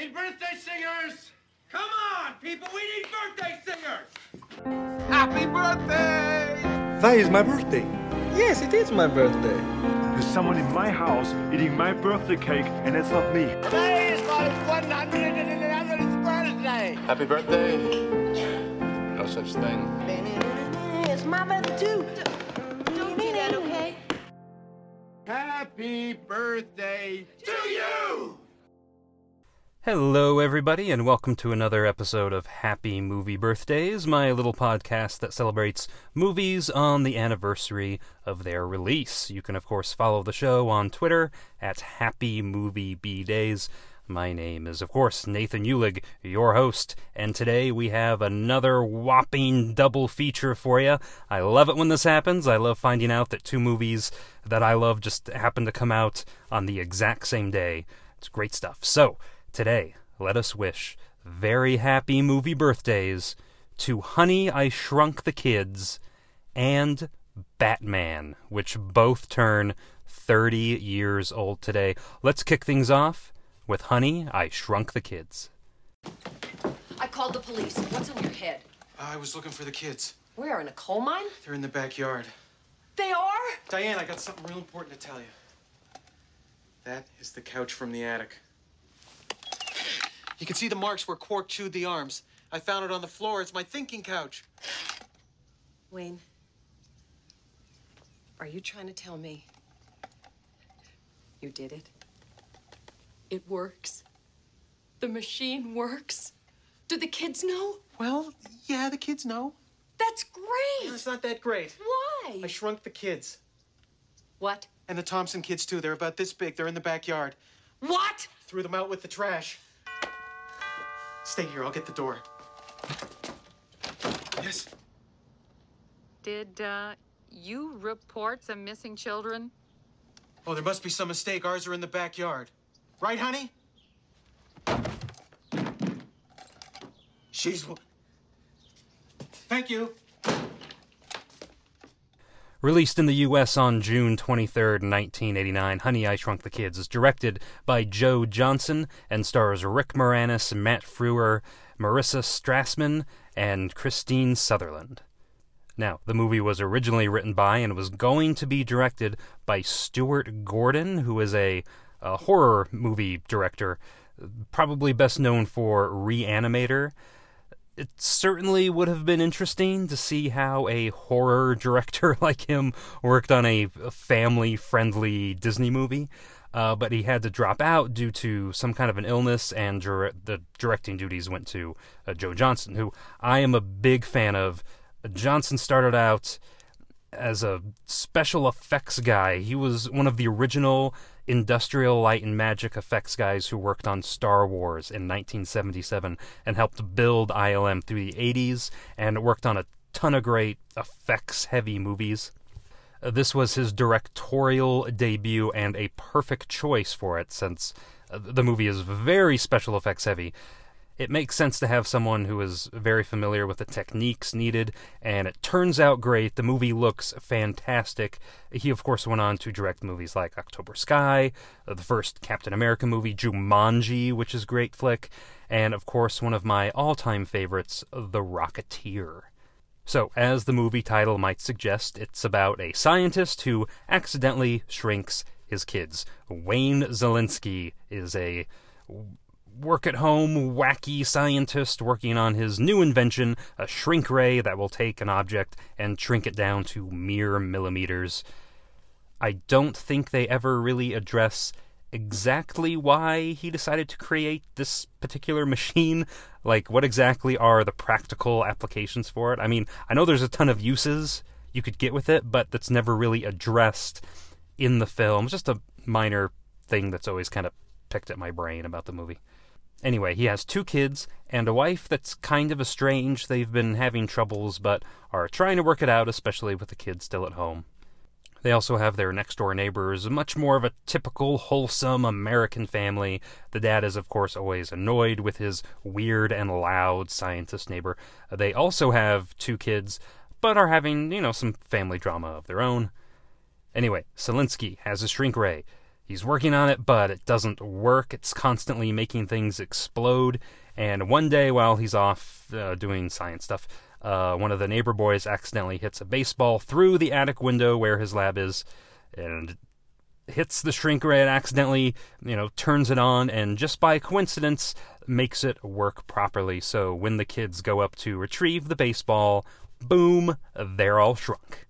need birthday singers! Come on, people, we need birthday singers! Happy birthday! That is my birthday. Yes, it is my birthday. There's someone in my house eating my birthday cake, and it's not me. Today is my 111th birthday! Happy birthday. No such thing. It's my birthday too. Don't do that, okay? Happy birthday to you! Hello, everybody, and welcome to another episode of Happy Movie Birthdays, my little podcast that celebrates movies on the anniversary of their release. You can, of course, follow the show on Twitter at Happy Movie B Days. My name is, of course, Nathan Eulig, your host, and today we have another whopping double feature for you. I love it when this happens. I love finding out that two movies that I love just happen to come out on the exact same day. It's great stuff. So, Today, let us wish very happy movie birthdays to Honey, I Shrunk the Kids and Batman, which both turn 30 years old today. Let's kick things off with Honey, I Shrunk the Kids. I called the police. What's on your head? I was looking for the kids. Where, in a coal mine? They're in the backyard. They are? Diane, I got something real important to tell you. That is the couch from the attic. You can see the marks where Quark chewed the arms. I found it on the floor. It's my thinking couch. Wayne, are you trying to tell me you did it? It works? The machine works? Do the kids know? Well, yeah, the kids know. That's great! It's not that great. Why? I shrunk the kids. What? And the Thompson kids, too. They're about this big. They're in the backyard. What? Threw them out with the trash. Stay here. I'll get the door. Yes. Did uh, you report some missing children? Oh, there must be some mistake. Ours are in the backyard. Right, honey? She's. Thank you. Released in the U.S. on June 23, 1989, Honey, I Shrunk the Kids is directed by Joe Johnston and stars Rick Moranis, Matt Frewer, Marcia Strassman, and Kristine Sutherland. Now, the movie was originally written by and was going to be directed by Stuart Gordon, who is a, a horror movie director, probably best known for Reanimator it certainly would have been interesting to see how a horror director like him worked on a family friendly Disney movie. Uh, but he had to drop out due to some kind of an illness, and dir- the directing duties went to uh, Joe Johnston, who I am a big fan of. Johnston started out as a special effects guy. He was one of the original industrial light and magic effects guys who worked on Star Wars in 1977 and helped build ILM through the 80s and worked on a ton of great effects heavy movies. Uh, this was his directorial debut and a perfect choice for it since uh, the movie is very special effects heavy it makes sense to have someone who is very familiar with the techniques needed, and it turns out great. The movie looks fantastic. He, of course, went on to direct movies like October Sky, uh, the first Captain America movie, Jumanji, which is great flick, and, of course, one of my all time favorites, The Rocketeer. So, as the movie title might suggest, it's about a scientist who accidentally shrinks his kids. Wayne Szalinski is a work at home wacky scientist working on his new invention, a shrink ray that will take an object and shrink it down to mere millimeters. I don't think they ever really address exactly why he decided to create this particular machine. Like, what exactly are the practical applications for it? I mean, I know there's a ton of uses you could get with it, but that's never really addressed in the film. It's just a minor thing that's always kind of picked at my brain about the movie. Anyway, he has two kids and a wife that's kind of estranged. They've been having troubles, but are trying to work it out, especially with the kids still at home. They also have their next door neighbors, much more of a typical, wholesome American family. The dad is, of course, always annoyed with his weird and loud scientist neighbor. They also have two kids, but are having, you know, some family drama of their own. Anyway, Szalinski has a shrink ray. He's working on it, but it doesn't work. It's constantly making things explode. And one day, while he's off uh, doing science stuff, uh, one of the neighbor boys accidentally hits a baseball through the attic window where his lab is, and hits the shrink ray accidentally, you know, turns it on, and just by coincidence makes it work properly. So when the kids go up to retrieve the baseball, boom, they're all shrunk.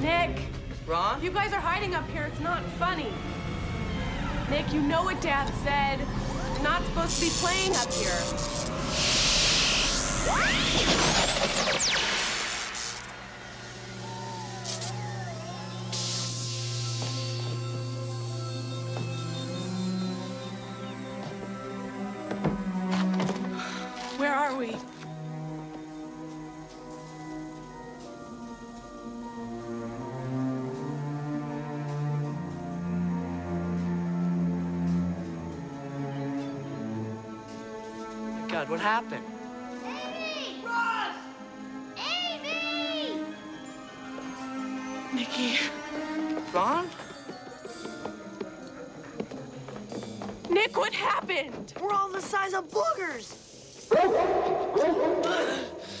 Nick! You guys are hiding up here. It's not funny. Nick, you know what Dad said. You're not supposed to be playing up here. God, what happened? Amy! Russ! Amy! Nikki. Ron? Nick, what happened? We're all the size of boogers.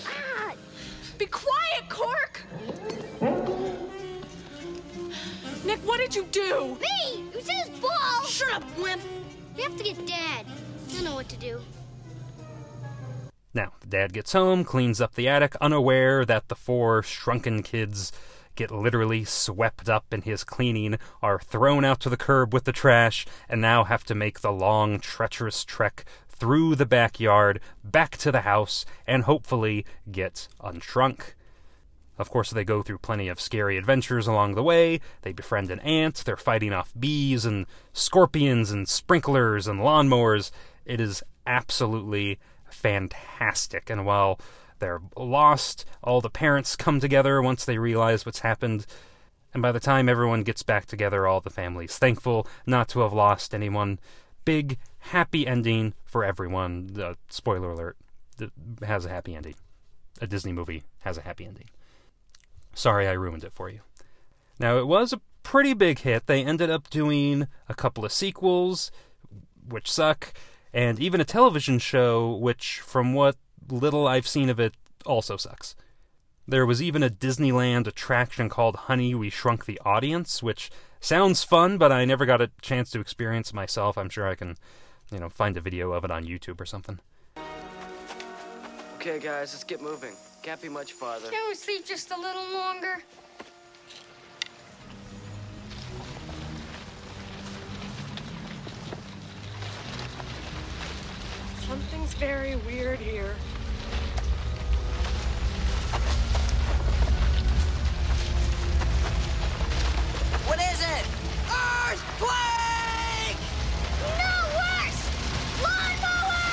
Ah! Be quiet, Quark! Nick, what did you do? Me! It was his ball! Shut up, wimp! We have to get Dad. He'll know what to do. Now, the dad gets home, cleans up the attic, unaware that the four shrunken kids get literally swept up in his cleaning, are thrown out to the curb with the trash, and now have to make the long, treacherous trek through the backyard, back to the house, and hopefully get unshrunk. Of course, they go through plenty of scary adventures along the way. They befriend an ant, they're fighting off bees and scorpions and sprinklers and lawnmowers. It is absolutely fantastic. And while they're lost, all the parents come together once they realize what's happened. And by the time everyone gets back together, all the family's thankful not to have lost anyone. Big, happy ending for everyone. Uh, spoiler alert, it has a happy ending. A Disney movie has a happy ending. Sorry I ruined it for you. Now, it was a pretty big hit. They ended up doing a couple of sequels, which suck, and even a television show, which, from what little I've seen of it, also sucks. There was even a Disneyland attraction called Honey, We Shrunk the Audience, which sounds fun, but I never got a chance to experience it myself. I'm sure I can, you know, find a video of it on YouTube or something. Okay, guys, let's get moving. Can't be much farther. Can we sleep just a little longer? Something's very weird here. What is it? Earthquake! No worse! Lawnmower!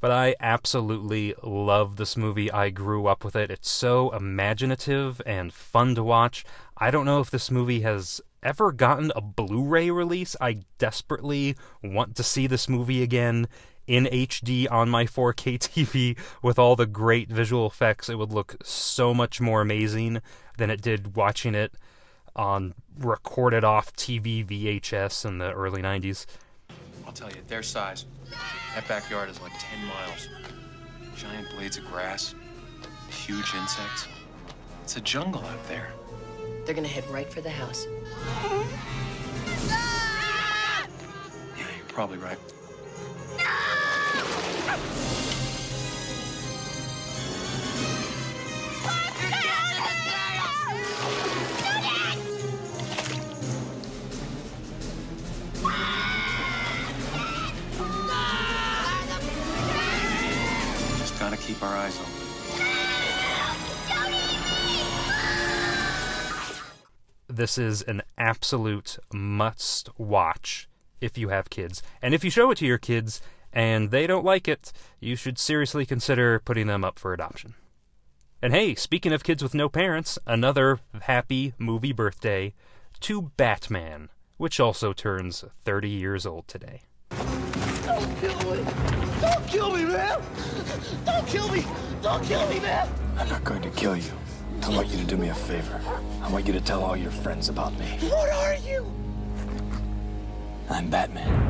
But I absolutely love this movie. I grew up with it. It's so imaginative and fun to watch. I don't know if this movie has ever gotten a Blu ray release. I desperately want to see this movie again in HD on my 4K TV with all the great visual effects. It would look so much more amazing than it did watching it on recorded off TV VHS in the early 90s. I'll tell you, their size. That backyard is like 10 miles. Giant blades of grass, huge insects. It's a jungle out there. They're gonna head right for the house. Yeah, you're probably right. Just gotta keep our eyes open. This is an absolute must watch if you have kids. And if you show it to your kids and they don't like it, you should seriously consider putting them up for adoption. And hey, speaking of kids with no parents, another happy movie birthday to Batman, which also turns 30 years old today. Don't kill me! Don't kill me, man! Don't kill me! Don't kill me, man! I'm not going to kill you. I want you to do me a favor. I want you to tell all your friends about me. What are you? I'm Batman.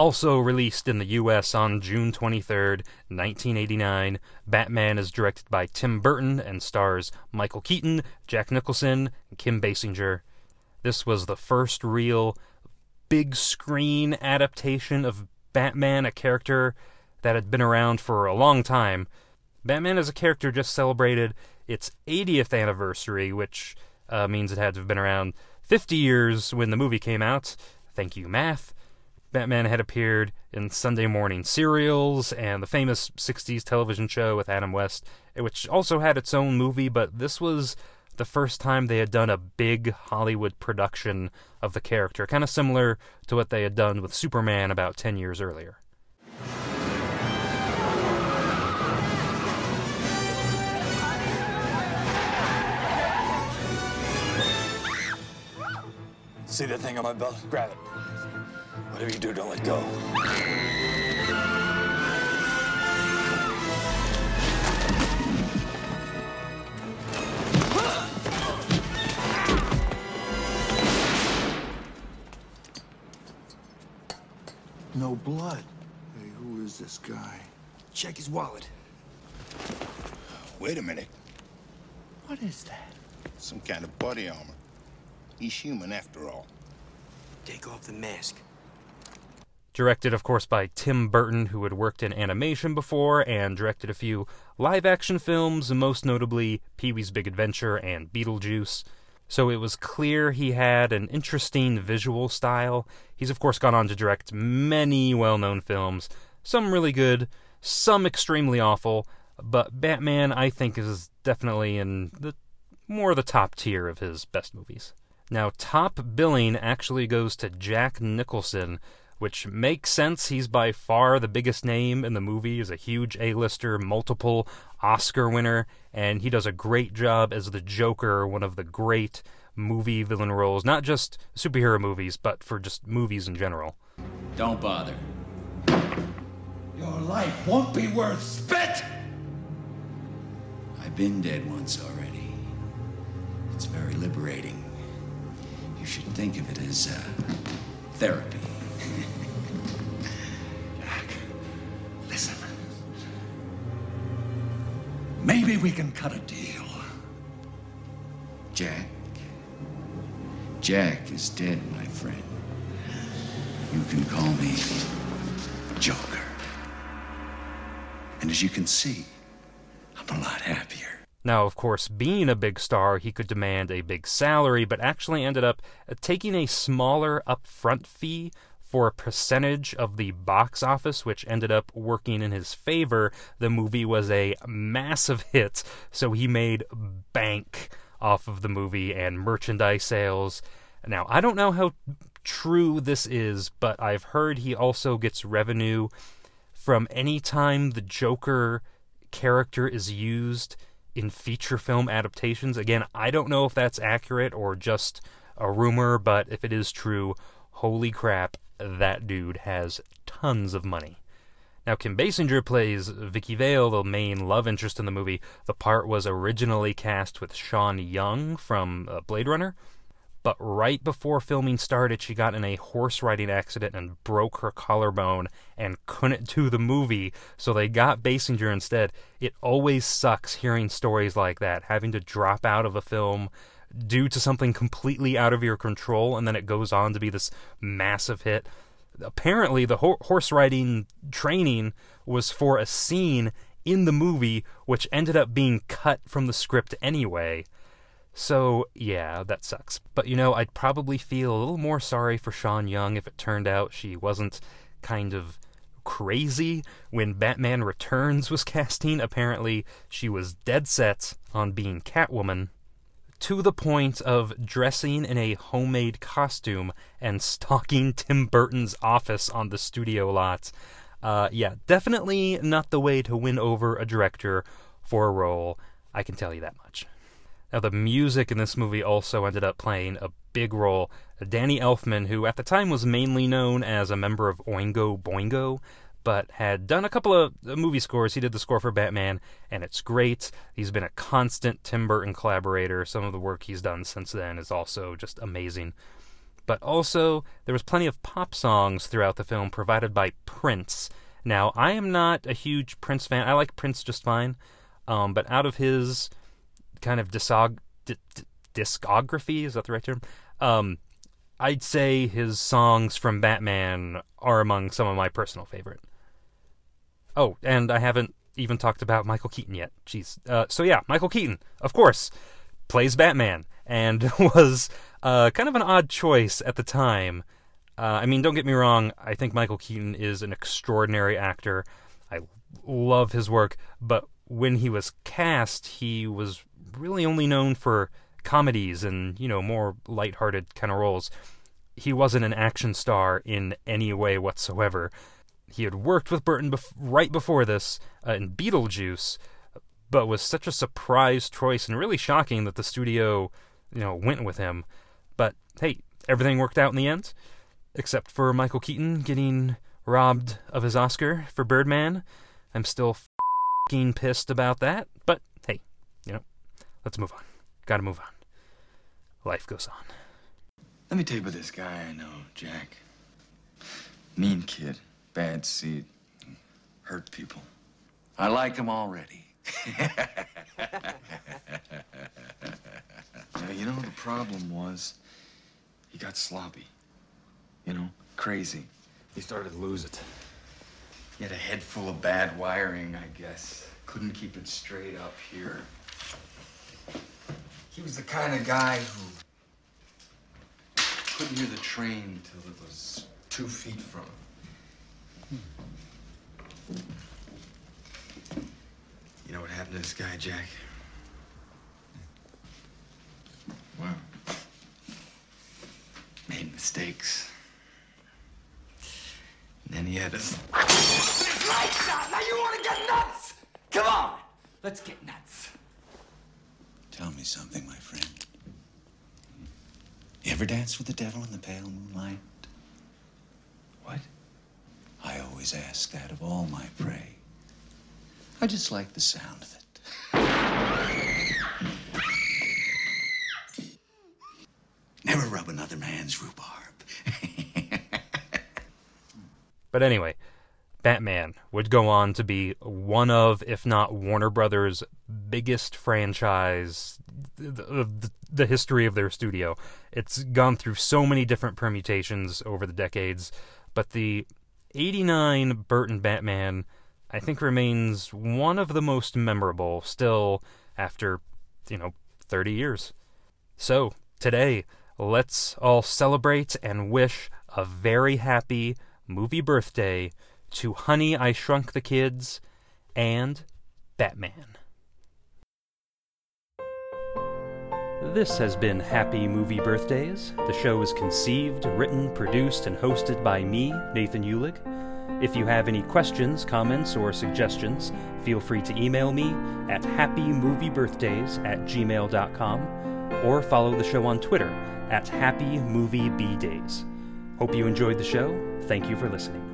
Also released in the US on June 23, 1989, Batman is directed by Tim Burton and stars Michael Keaton, Jack Nicholson, and Kim Basinger. This was the first real big screen adaptation of Batman, a character that had been around for a long time. Batman as a character just celebrated its 80th anniversary, which uh, means it had to have been around 50 years when the movie came out. Thank you, math. Batman had appeared in Sunday morning serials and the famous 60s television show with Adam West, which also had its own movie, but this was the first time they had done a big Hollywood production of the character, kind of similar to what they had done with Superman about 10 years earlier. See that thing on my belt? Grab it. Whatever you do, don't let go. No blood. Hey, who is this guy? Check his wallet. Wait a minute. What is that? Some kind of body armor. He's human after all. Take off the mask. Directed, of course, by Tim Burton, who had worked in animation before and directed a few live action films, most notably Pee Wee's Big Adventure and Beetlejuice. So it was clear he had an interesting visual style. He's, of course, gone on to direct many well known films, some really good, some extremely awful, but Batman, I think, is definitely in the more the top tier of his best movies. Now, top billing actually goes to Jack Nicholson, which makes sense. He's by far the biggest name in the movie. He's a huge A-lister, multiple Oscar winner, and he does a great job as the Joker, one of the great movie villain roles, not just superhero movies, but for just movies in general. Don't bother. Your life won't be worth spit! I've been dead once already. It's very liberating. You should think of it as uh, therapy. Jack, listen. Maybe we can cut a deal. Jack. Jack is dead, my friend. You can call me Joker. And as you can see, I'm a lot happier. Now, of course, being a big star, he could demand a big salary, but actually ended up uh, taking a smaller upfront fee for a percentage of the box office, which ended up working in his favor. The movie was a massive hit, so he made bank off of the movie and merchandise sales. Now, I don't know how true this is, but I've heard he also gets revenue from any time the Joker character is used in feature film adaptations. Again, I don't know if that's accurate or just a rumor, but if it is true, holy crap, that dude has tons of money. Now, Kim Basinger plays Vicki Vale, the main love interest in the movie. The part was originally cast with Sean Young from uh, Blade Runner, but right before filming started, she got in a horse riding accident and broke her collarbone and couldn't do the movie, so they got Basinger instead. It always sucks hearing stories like that, having to drop out of a film due to something completely out of your control, and then it goes on to be this massive hit. Apparently, the ho- horse riding training was for a scene in the movie, which ended up being cut from the script anyway. So, yeah, that sucks. But you know, I'd probably feel a little more sorry for Sean Young if it turned out she wasn't kind of crazy when Batman Returns was casting. Apparently, she was dead set on being Catwoman to the point of dressing in a homemade costume and stalking Tim Burton's office on the studio lot. Uh, yeah, definitely not the way to win over a director for a role. I can tell you that much. Now, the music in this movie also ended up playing a big role. Danny Elfman, who at the time was mainly known as a member of Oingo Boingo, but had done a couple of uh, movie scores. He did the score for Batman, and it's great. He's been a constant Tim Burton collaborator. Some of the work he's done since then is also just amazing. But also, there was plenty of pop songs throughout the film provided by Prince. Now, I am not a huge Prince fan. I like Prince just fine. Um, but out of his kind of discog- d- d- discography, is that the right term? Um, I'd say his songs from Batman are among some of my personal favorite. Oh, and I haven't even talked about Michael Keaton yet. Jeez. Uh, so yeah, Michael Keaton, of course, plays Batman and was uh, kind of an odd choice at the time. Uh, I mean, don't get me wrong. I think Michael Keaton is an extraordinary actor. I love his work, but when he was cast, he was really only known for comedies and you know more lighthearted kind of roles. He wasn't an action star in any way whatsoever. He had worked with Burton bef- right before this uh, in Beetlejuice, but was such a surprise choice and really shocking that the studio, you know, went with him. But hey, everything worked out in the end, except for Michael Keaton getting robbed of his Oscar for Birdman. I'm still fing pissed about that, but hey, you know, let's move on. Gotta move on. Life goes on. Let me tell you about this guy I know, Jack. Mean kid, bad seed, hurt people. I like him already. Yeah, you know, the problem was he got sloppy. You know, crazy. He started to lose it. He had a head full of bad wiring, I guess. Couldn't keep it straight up here. He was the kind of guy who couldn't hear the train till it was two feet from him. You know what happened to this guy, Jack? Well, made mistakes. And then he had us. Lights out! Now you want to get nuts! Come on! Let's get nuts. Tell me something, my friend. You ever dance with the devil in the pale moonlight? What? I always ask that of all my prey. I just like the sound of it. Never rub another man's rhubarb. But anyway, Batman would go on to be one of, if not Warner Brothers' biggest franchise of the, history of their studio. It's gone through so many different permutations over the decades, but the 89 Burton Batman, I think, remains one of the most memorable still after, you know, 30 years. So, today, let's all celebrate and wish a very happy movie birthday to Honey, I Shrunk the Kids and Batman. This has been Happy Movie Birthdays. The show is conceived, written, produced, and hosted by me, Nathan Eulig. If you have any questions, comments, or suggestions, feel free to email me at happymoviebirthdays at gmail.com or follow the show on Twitter at happymoviebdays. Hope you enjoyed the show. Thank you for listening.